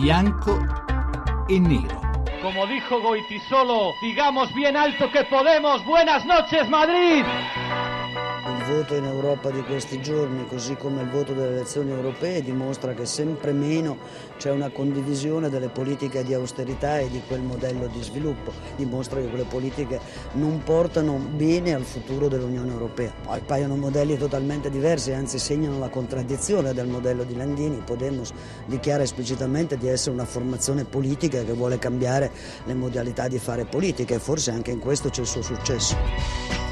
bianco e nero. Como dijo Goitisolo, digamos bien alto que podemos. Buenas noches, Madrid. Voto in Europa di questi giorni, così come il voto delle elezioni europee, dimostra che sempre meno c'è una condivisione delle politiche di austerità e di quel modello di sviluppo. Dimostra che quelle politiche non portano bene al futuro dell'Unione Europea. Poi paiono modelli totalmente diversi, anzi segnano la contraddizione del modello di Landini. Podemos dichiara esplicitamente di essere una formazione politica che vuole cambiare le modalità di fare politica e forse anche in questo c'è il suo successo.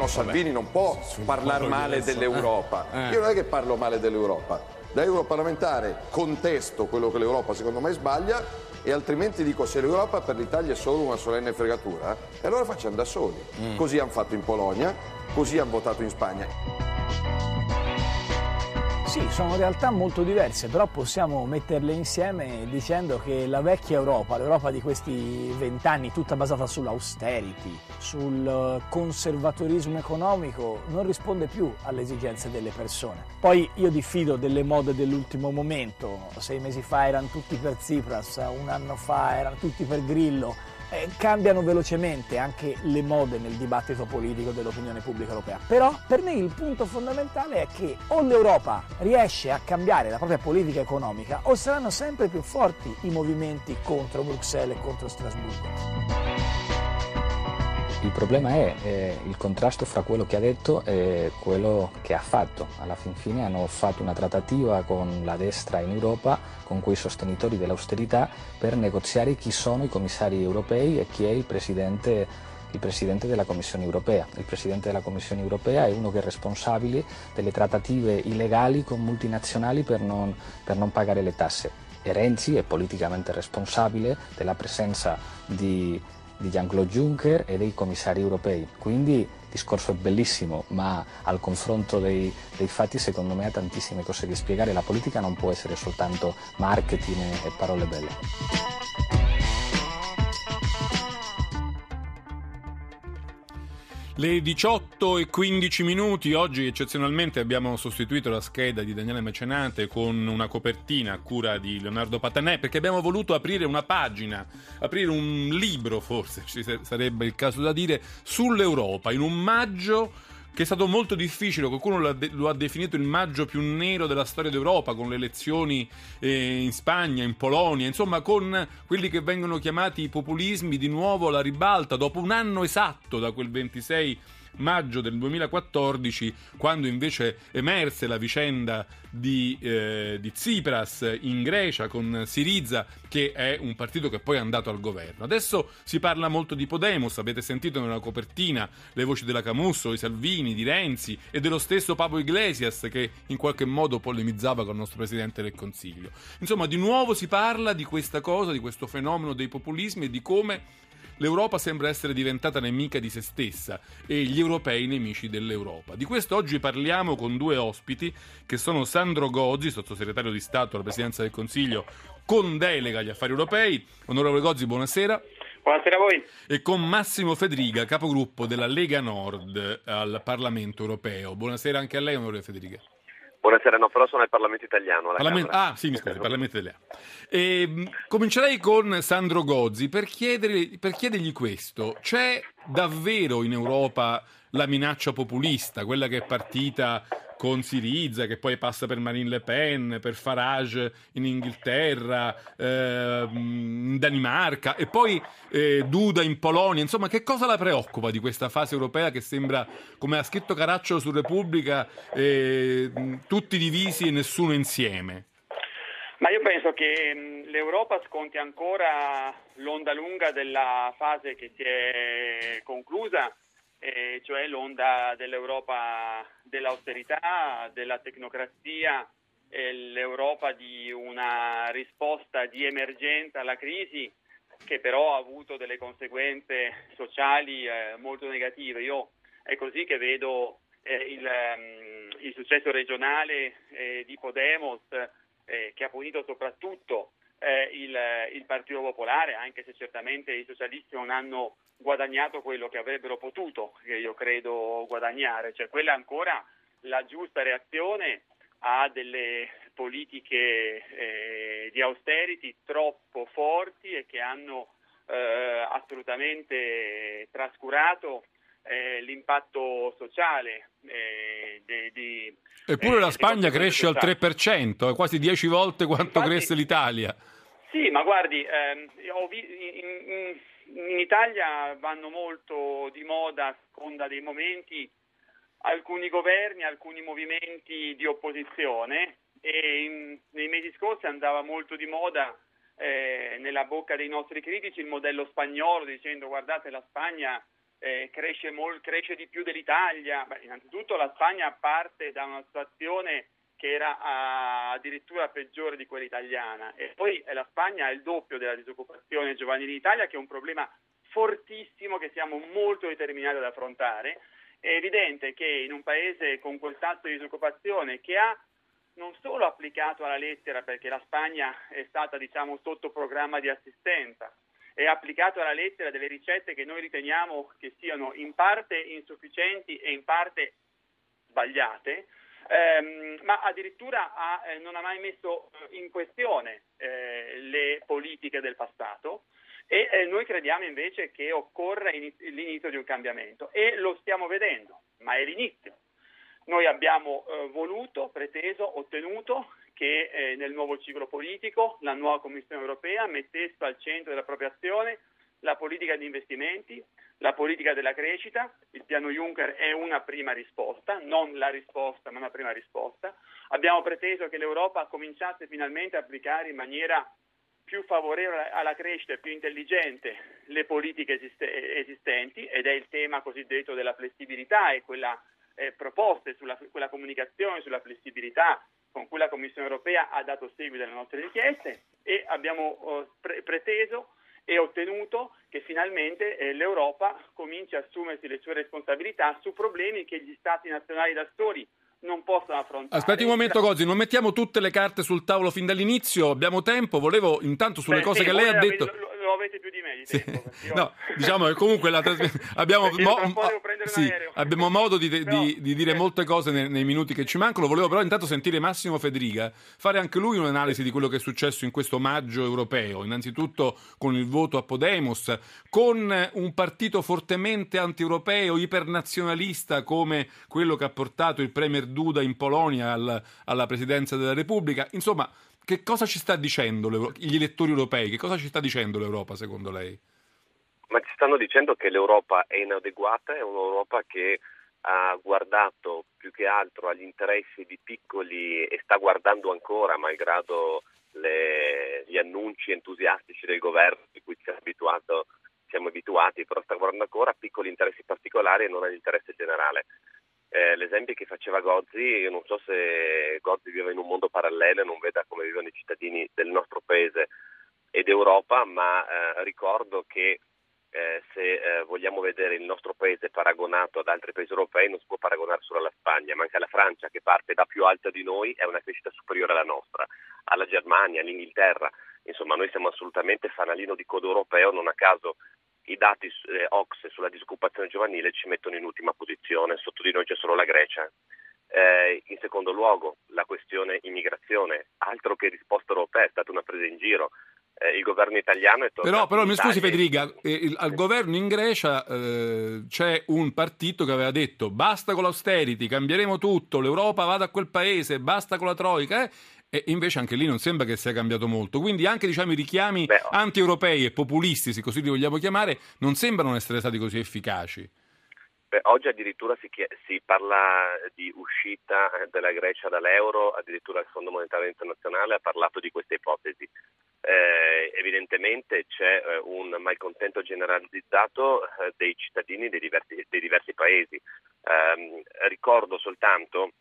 Però Salvini non può parlare male dell'Europa. Eh. Io non è che parlo male dell'Europa. Da europarlamentare contesto quello che l'Europa secondo me sbaglia e altrimenti dico se l'Europa per l'Italia è solo una solenne fregatura, e allora facciamo da soli. Così hanno fatto in Polonia, così hanno votato in Spagna. Sì, sono realtà molto diverse, però possiamo metterle insieme dicendo che la vecchia Europa, l'Europa di questi vent'anni, tutta basata sull'austerity, sul eh, conservatorismo economico, non risponde più alle esigenze delle persone. Poi io diffido delle mode dell'ultimo momento, sei mesi fa erano tutti per Tsipras, un anno fa erano tutti per Grillo, eh, cambiano velocemente anche le mode nel dibattito politico dell'opinione pubblica europea. Però per me il punto fondamentale è che o l'Europa riesce a cambiare la propria politica economica o saranno sempre più forti i movimenti contro Bruxelles e contro Strasburgo. Il problema è eh, il contrasto fra quello che ha detto e quello che ha fatto. Alla fin fine hanno fatto una trattativa con la destra in Europa, con quei sostenitori dell'austerità, per negoziare chi sono i commissari europei e chi è il presidente, il presidente della Commissione europea. Il presidente della Commissione europea è uno che è responsabile delle trattative illegali con multinazionali per non, per non pagare le tasse. E Renzi è politicamente responsabile della presenza di di Jean-Claude Juncker e dei commissari europei. Quindi il discorso è bellissimo, ma al confronto dei, dei, fatti secondo me ha tantissime cose da spiegare. La politica non può essere soltanto marketing e parole belle. Le 18 e 15 minuti, oggi eccezionalmente abbiamo sostituito la scheda di Daniele Mecenate con una copertina a cura di Leonardo Patanè perché abbiamo voluto aprire una pagina, aprire un libro forse, ci sarebbe il caso da dire, sull'Europa in un maggio che è stato molto difficile, qualcuno lo ha, de- lo ha, definito il maggio più nero della storia d'Europa, con le elezioni eh, in Spagna, in Polonia, insomma con quelli che vengono chiamati i populismi di nuovo alla ribalta, dopo un anno esatto da quel 26 maggio del 2014, quando invece emerse la vicenda di, eh, di Tsipras in Grecia con Siriza, che è un partito che poi è andato al governo. Adesso si parla molto di Podemos, avete sentito nella copertina le voci della Camusso, di Salvini, di Renzi e dello stesso Papo Iglesias che in qualche modo polemizzava con il nostro Presidente del Consiglio. Insomma, di nuovo si parla di questa cosa, di questo fenomeno dei populismi e di come l'Europa sembra essere diventata nemica di se stessa e gli europei nemici dell'Europa. Di questo oggi parliamo con due ospiti che sono Sandro Gozzi, sottosegretario di Stato alla Presidenza del Consiglio con delega agli affari europei. Onorevole Gozzi, buonasera. Buonasera a voi. E con Massimo Federica, capogruppo della Lega Nord al Parlamento europeo. Buonasera anche a lei, onorevole Federica. Buonasera, no, però sono al Parlamento italiano. Parlament- ah, sì, mi scusi, Parlamento italiano. E, comincerei con Sandro Gozzi per, per chiedergli questo. C'è davvero in Europa la minaccia populista, quella che è partita con Siriza, che poi passa per Marine Le Pen, per Farage in Inghilterra, eh, in Danimarca e poi eh, Duda in Polonia. Insomma, che cosa la preoccupa di questa fase europea che sembra, come ha scritto Caraccio su Repubblica, eh, tutti divisi e nessuno insieme? Ma io penso che l'Europa sconti ancora l'onda lunga della fase che si è conclusa eh, cioè l'onda dell'Europa dell'austerità, della tecnocrazia, eh, l'Europa di una risposta di emergenza alla crisi che però ha avuto delle conseguenze sociali eh, molto negative. Io è così che vedo eh, il, um, il, successo regionale eh, di Podemos eh, che ha punito soprattutto eh, il, il, Partito Popolare, anche se certamente i socialisti non hanno guadagnato quello che avrebbero potuto, che io credo, guadagnare, cioè quella è ancora la giusta reazione a delle politiche eh, di austerity troppo forti e che hanno eh, assolutamente trascurato eh, l'impatto sociale. Eh, Eppure la Spagna cresce al 3%, quasi 10 volte quanto Infatti, cresce l'Italia. Sì, ma guardi, ehm, in, in, in Italia vanno molto di moda a seconda dei momenti alcuni governi, alcuni movimenti di opposizione e in, nei mesi scorsi andava molto di moda eh, nella bocca dei nostri critici il modello spagnolo dicendo guardate la Spagna eh, cresce, mol, cresce, di più dell'Italia. Beh, innanzitutto la Spagna parte da una situazione che era ah, addirittura peggiore di quella italiana e poi eh, la Spagna ha il doppio della disoccupazione giovanile in Italia che è un problema fortissimo che siamo molto determinati ad affrontare. È evidente che in un paese con quel tasso di disoccupazione che ha non solo applicato alla lettera perché la Spagna è stata diciamo sotto programma di assistenza, è applicato alla lettera delle ricette che noi riteniamo che siano in parte insufficienti e in parte sbagliate, ehm, ma addirittura ha, eh, non ha mai messo in questione eh, le politiche del passato e eh, noi crediamo invece che occorra l'inizio di un cambiamento e lo stiamo vedendo, ma è l'inizio. Noi abbiamo eh, voluto, preteso, ottenuto che eh, nel nuovo ciclo politico la nuova Commissione europea mettesse al centro della propria azione la politica di investimenti, la politica della crescita, il piano Juncker è una prima risposta, non la risposta ma una prima risposta. Abbiamo preteso che l'Europa cominciasse finalmente a applicare in maniera più favorevole alla crescita e più intelligente le politiche esistenti ed è il tema cosiddetto della flessibilità e quella eh, proposte sulla quella comunicazione sulla flessibilità con cui la Commissione europea ha dato seguito alle nostre richieste e abbiamo eh, pre- preteso e ottenuto che finalmente eh, l'Europa cominci a assumersi le sue responsabilità su problemi che gli Stati nazionali da soli non possono affrontare. Aspetti un momento, Gozzi, non mettiamo tutte le carte sul tavolo fin dall'inizio, abbiamo tempo, volevo intanto sulle Beh, cose sì, che lei ha detto... Lo, lo avete più di me di sì. tempo. Io... No, diciamo che comunque la abbiamo, mo... sì, abbiamo modo di, però, di, di dire eh. molte cose nei, nei, minuti che ci mancano. Volevo però intanto sentire Massimo Federica fare anche lui un'analisi di quello che è successo in questo maggio europeo. Innanzitutto con il voto a Podemos, con un partito fortemente anti-europeo, ipernazionalista come quello che ha portato il Premier Duda in Polonia al, alla presidenza della Repubblica. Insomma, che cosa ci sta dicendo gli elettori europei? Che cosa ci sta dicendo l'Europa secondo lei? Ma ci stanno dicendo che l'Europa è inadeguata, è un'Europa che ha guardato più che altro agli interessi di piccoli e sta guardando ancora, malgrado le, gli annunci entusiastici del governo di cui siamo, siamo abituati, però sta guardando ancora a piccoli interessi particolari e non all'interesse generale eh, l'esempio che faceva Gozzi, io non so se Gozzi vive in un mondo parallelo e non veda come vivono i cittadini del nostro paese ed Europa, ma eh, ricordo che eh, se eh, vogliamo vedere il nostro paese paragonato ad altri paesi europei non si può paragonare solo alla Spagna, ma anche alla Francia che parte da più alta di noi è una crescita superiore alla nostra, alla Germania, all'Inghilterra, insomma noi siamo assolutamente fanalino di coda europeo, non a caso i dati eh, Ox sulla disoccupazione giovanile ci mettono in ultima posizione, sotto di noi c'è solo la Grecia. Eh, in secondo luogo, la questione immigrazione, altro che risposta europea, è stata una presa in giro. Eh, il governo italiano è tornato. Però, però mi scusi, Federica, eh, il, al governo in Grecia eh, c'è un partito che aveva detto basta con l'austerity, cambieremo tutto, l'Europa vada a quel paese, basta con la Troica. Eh, e invece anche lì non sembra che sia cambiato molto. Quindi anche diciamo, i richiami Beh, anti-europei e populisti, se così li vogliamo chiamare, non sembrano essere stati così efficaci. Beh, oggi addirittura si, chiede, si, parla di uscita della Grecia dall'euro, addirittura il Fondo Monetario Internazionale ha parlato di questa ipotesi. Eh, evidentemente c'è eh, un malcontento generalizzato eh, dei cittadini dei diversi, dei diversi paesi. Ehm, ricordo soltanto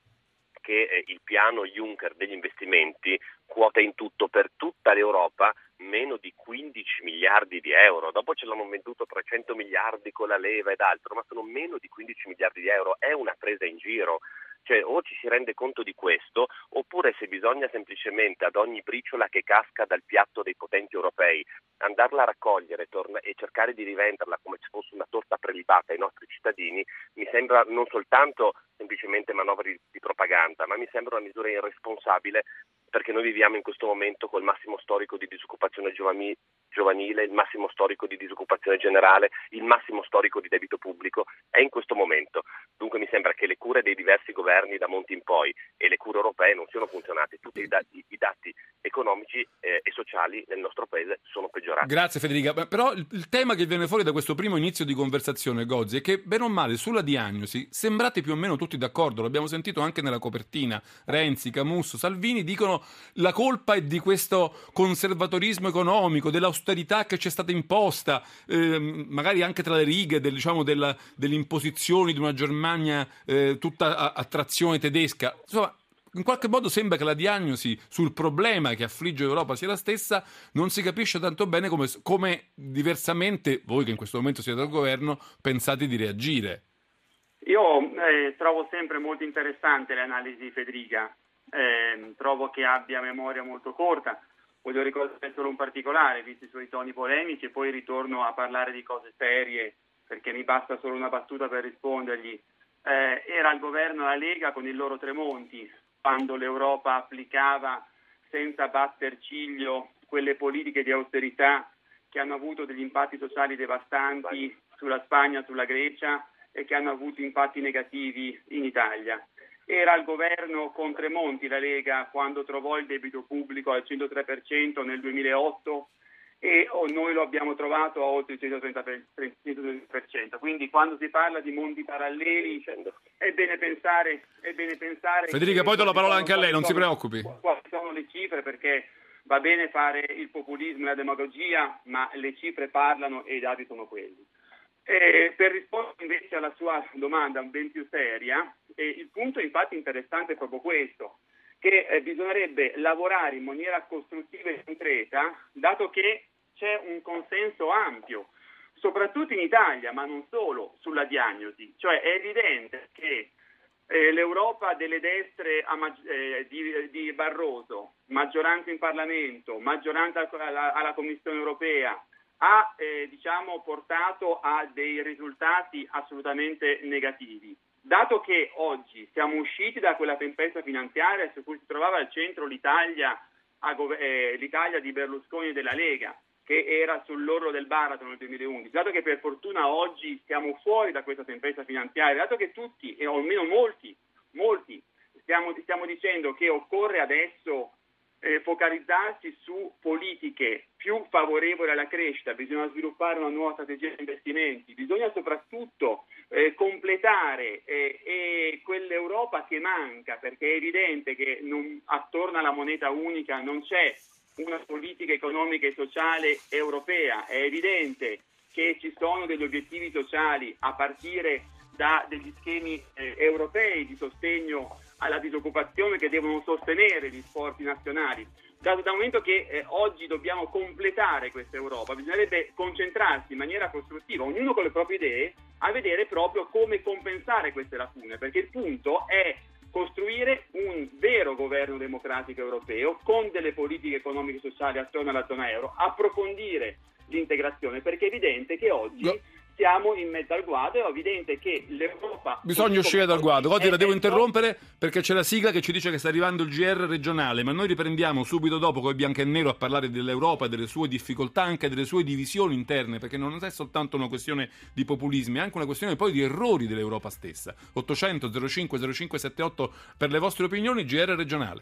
che eh, il piano Juncker degli investimenti quota in tutto per tutta l'Europa meno di 15 miliardi di euro. Dopo ce l'hanno venduto 300 miliardi con la leva ed altro, ma sono meno di 15 miliardi di euro. È una presa in giro. Cioè, o ci si rende conto di questo, oppure se bisogna semplicemente ad ogni briciola che casca dal piatto dei potenti europei andarla a raccogliere torna- e cercare di rivenderla come se fosse una torta prelibata ai nostri cittadini, mi sembra non soltanto semplicemente manovre di, di propaganda, ma mi sembra una misura irresponsabile perché noi viviamo in questo momento col massimo storico di disoccupazione giovanile giovanile, il massimo storico di disoccupazione generale, il massimo storico di debito pubblico è in questo momento. Dunque mi sembra che le cure dei diversi governi da Monti in poi e le cure europee non siano funzionate. Tutti i dati, i dati economici eh, e sociali nel nostro paese sono peggiorati. Grazie Federica. Però il, il, tema che viene fuori da questo primo inizio di conversazione, Gozzi, è che bene o male sulla diagnosi sembrate più o meno tutti d'accordo. L'abbiamo sentito anche nella copertina. Renzi, Camusso, Salvini dicono la colpa è di questo conservatorismo economico, dell'austerità austerità che ci è stata imposta, eh, magari anche tra le righe del, diciamo, della, delle imposizioni di una Germania eh, tutta a, a trazione tedesca. Insomma, in qualche modo sembra che la diagnosi sul problema che affligge l'Europa sia la stessa, non si capisce tanto bene come, come diversamente voi che in questo momento siete al governo pensate di reagire. Io eh, trovo sempre molto interessante l'analisi di Federica, eh, trovo che abbia memoria molto corta. Voglio ricordare solo un particolare, visti i suoi toni polemici, e poi ritorno a parlare di cose serie, perché mi basta solo una battuta per rispondergli. Eh, era il governo la Lega con il loro Tremonti, quando l'Europa applicava senza batter ciglio quelle politiche di austerità che hanno avuto degli impatti sociali devastanti sulla Spagna, sulla Grecia e che hanno avuto impatti negativi in Italia. Era al governo con Tremonti la Lega quando trovò il debito pubblico al 103% nel 2008 e oh, noi lo abbiamo trovato a oltre il 130%. Quindi quando si parla di mondi paralleli è bene pensare... È bene pensare Federica, poi do la parola anche a lei, non si preoccupi. Quali sono le cifre perché va bene fare il populismo e la demagogia, ma le cifre parlano e i dati sono quelli. Eh, per rispondere invece alla sua domanda ben più seria, eh, il punto infatti interessante è proprio questo, che eh, bisognerebbe lavorare in maniera costruttiva e concreta, dato che c'è un consenso ampio, soprattutto in Italia, ma non solo, sulla diagnosi. Cioè è evidente che eh, l'Europa delle destre eh, di, di, Barroso, maggioranza in Parlamento, maggioranza alla, alla Commissione europea, ha eh, diciamo, portato a dei risultati assolutamente negativi. Dato che oggi siamo usciti da quella tempesta finanziaria su cui si trovava al centro l'Italia, eh, l'Italia di Berlusconi e della Lega, che era sull'orlo del baratro nel 2011, dato che per fortuna oggi siamo fuori da questa tempesta finanziaria, dato che tutti, e almeno molti, molti stiamo, stiamo dicendo che occorre adesso eh, focalizzarsi su politiche più favorevoli alla crescita, bisogna sviluppare una nuova strategia di investimenti, bisogna soprattutto eh, completare eh, quell'Europa che manca, perché è evidente che non, attorno alla moneta unica non c'è una politica economica e sociale europea, è evidente che ci sono degli obiettivi sociali a partire da degli schemi eh, europei di sostegno alla disoccupazione che devono sostenere gli sforzi nazionali. Dal momento che eh, oggi dobbiamo completare questa Europa, bisognerebbe concentrarsi in maniera costruttiva, ognuno con le proprie idee, a vedere proprio come compensare queste lacune, perché il punto è costruire un vero governo democratico europeo con delle politiche economiche e sociali attorno alla zona euro, approfondire l'integrazione, perché è evidente che oggi... No siamo in mezzo al guado, è evidente che l'Europa... Bisogna uscire dal guado. Oggi la devo interrompere perché c'è la sigla che ci dice che sta arrivando il GR regionale, ma noi riprendiamo subito dopo con bianco e nero a parlare dell'Europa, delle sue difficoltà, anche delle sue divisioni interne, perché non è soltanto una questione di populismi, è anche una questione poi di errori dell'Europa stessa. 800 05 0578 per le vostre opinioni, GR regionale.